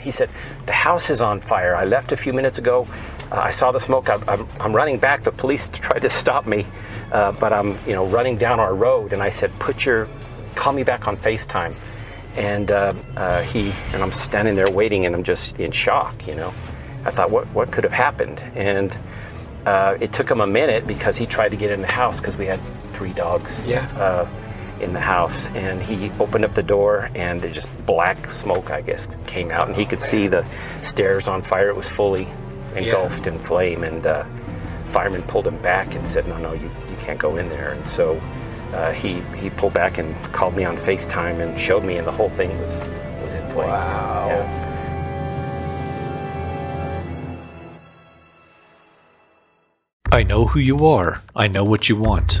He said, The house is on fire. I left a few minutes ago. Uh, I saw the smoke. I'm, I'm, I'm, running back. The police tried to stop me, uh, but I'm you know running down our road. And I said, Put your, call me back on FaceTime. And uh, uh, he and I'm standing there waiting, and I'm just in shock. You know, I thought, what what could have happened? And uh, it took him a minute because he tried to get in the house because we had three dogs. Yeah uh, in the house and he opened up the door and just black smoke i guess came out and he could see the stairs on fire it was fully engulfed yeah. in flame and uh, fireman pulled him back and said no no you, you can't go in there and so uh, he he pulled back and called me on facetime and showed me and the whole thing was was in flames wow yeah. I know who you are. I know what you want.